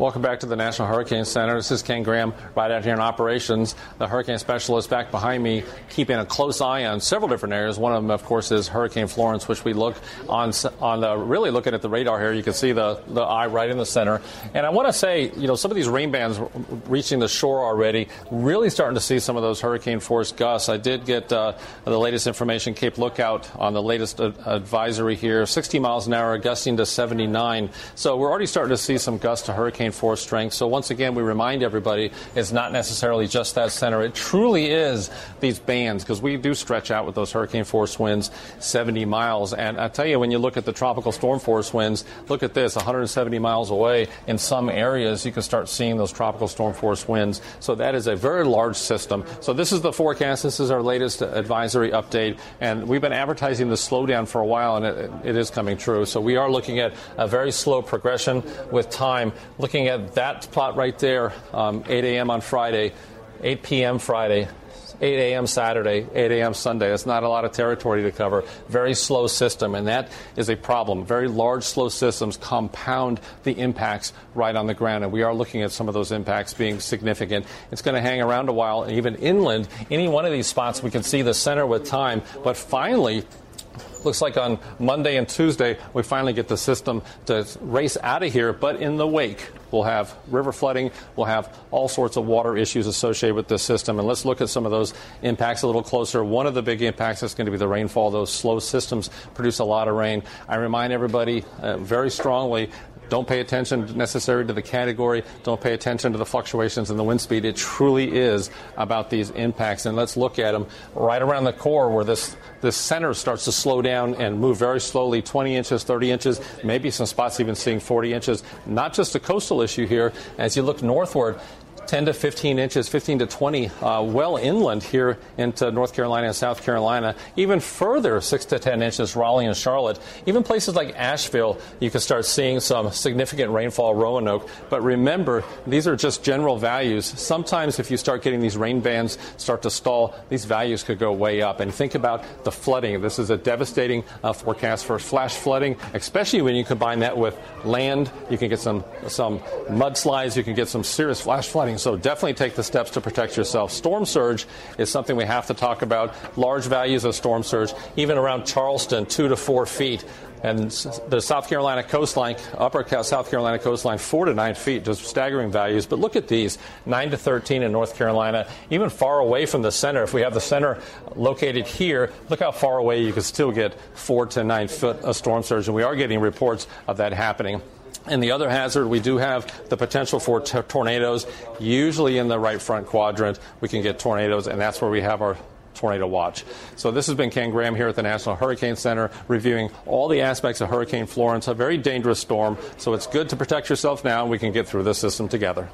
Welcome back to the National Hurricane Center. This is Ken Graham, right out here in operations. The hurricane specialist back behind me, keeping a close eye on several different areas. One of them, of course, is Hurricane Florence, which we look on on the really looking at the radar here. You can see the the eye right in the center. And I want to say, you know, some of these rain bands reaching the shore already, really starting to see some of those hurricane force gusts. I did get uh, the latest information, Cape Lookout, on the latest uh, advisory here, 60 miles an hour, gusting to 79. So we're already starting to see some gusts to hurricane force strength. So once again, we remind everybody it's not necessarily just that center. It truly is these bands because we do stretch out with those hurricane force winds 70 miles. And I tell you, when you look at the tropical storm force winds, look at this 170 miles away. In some areas, you can start seeing those tropical storm force winds. So that is a very large system. So this is the forecast. This is our latest advisory update. And we've been advertising the slowdown for a while, and it, it is coming true. So we are looking at a very slow progression with time. Looking at that plot right there, um, 8 a.m. on Friday, 8 p.m. Friday, 8 a.m. Saturday, 8 a.m. Sunday. That's not a lot of territory to cover. Very slow system, and that is a problem. Very large, slow systems compound the impacts right on the ground, and we are looking at some of those impacts being significant. It's going to hang around a while, and even inland, any one of these spots, we can see the center with time, but finally, looks like on Monday and Tuesday, we finally get the system to race out of here, but in the wake, we'll have river flooding, we'll have all sorts of water issues associated with this system. And let's look at some of those impacts a little closer. One of the big impacts is going to be the rainfall. Those slow systems produce a lot of rain. I remind everybody uh, very strongly don't pay attention necessarily to the category. Don't pay attention to the fluctuations in the wind speed. It truly is about these impacts. And let's look at them right around the core where this, this center starts to slow down and move very slowly 20 inches, 30 inches, maybe some spots even seeing 40 inches. Not just a coastal issue here. As you look northward, 10 to 15 inches, 15 to 20, uh, well inland here into North Carolina and South Carolina. Even further, 6 to 10 inches, Raleigh and Charlotte. Even places like Asheville, you can start seeing some significant rainfall, Roanoke. But remember, these are just general values. Sometimes if you start getting these rain bands start to stall, these values could go way up. And think about the flooding. This is a devastating uh, forecast for flash flooding, especially when you combine that with land. You can get some, some mudslides. You can get some serious flash flooding. So definitely take the steps to protect yourself. Storm surge is something we have to talk about. Large values of storm surge, even around Charleston, two to four feet. And the South Carolina coastline, upper South Carolina coastline, four to nine feet, just staggering values. But look at these, nine to 13 in North Carolina, even far away from the center. If we have the center located here, look how far away you can still get four to nine foot of storm surge. And we are getting reports of that happening. And the other hazard, we do have the potential for t- tornadoes. Usually in the right front quadrant, we can get tornadoes, and that's where we have our tornado watch. So this has been Ken Graham here at the National Hurricane Center reviewing all the aspects of Hurricane Florence, a very dangerous storm. So it's good to protect yourself now, and we can get through this system together.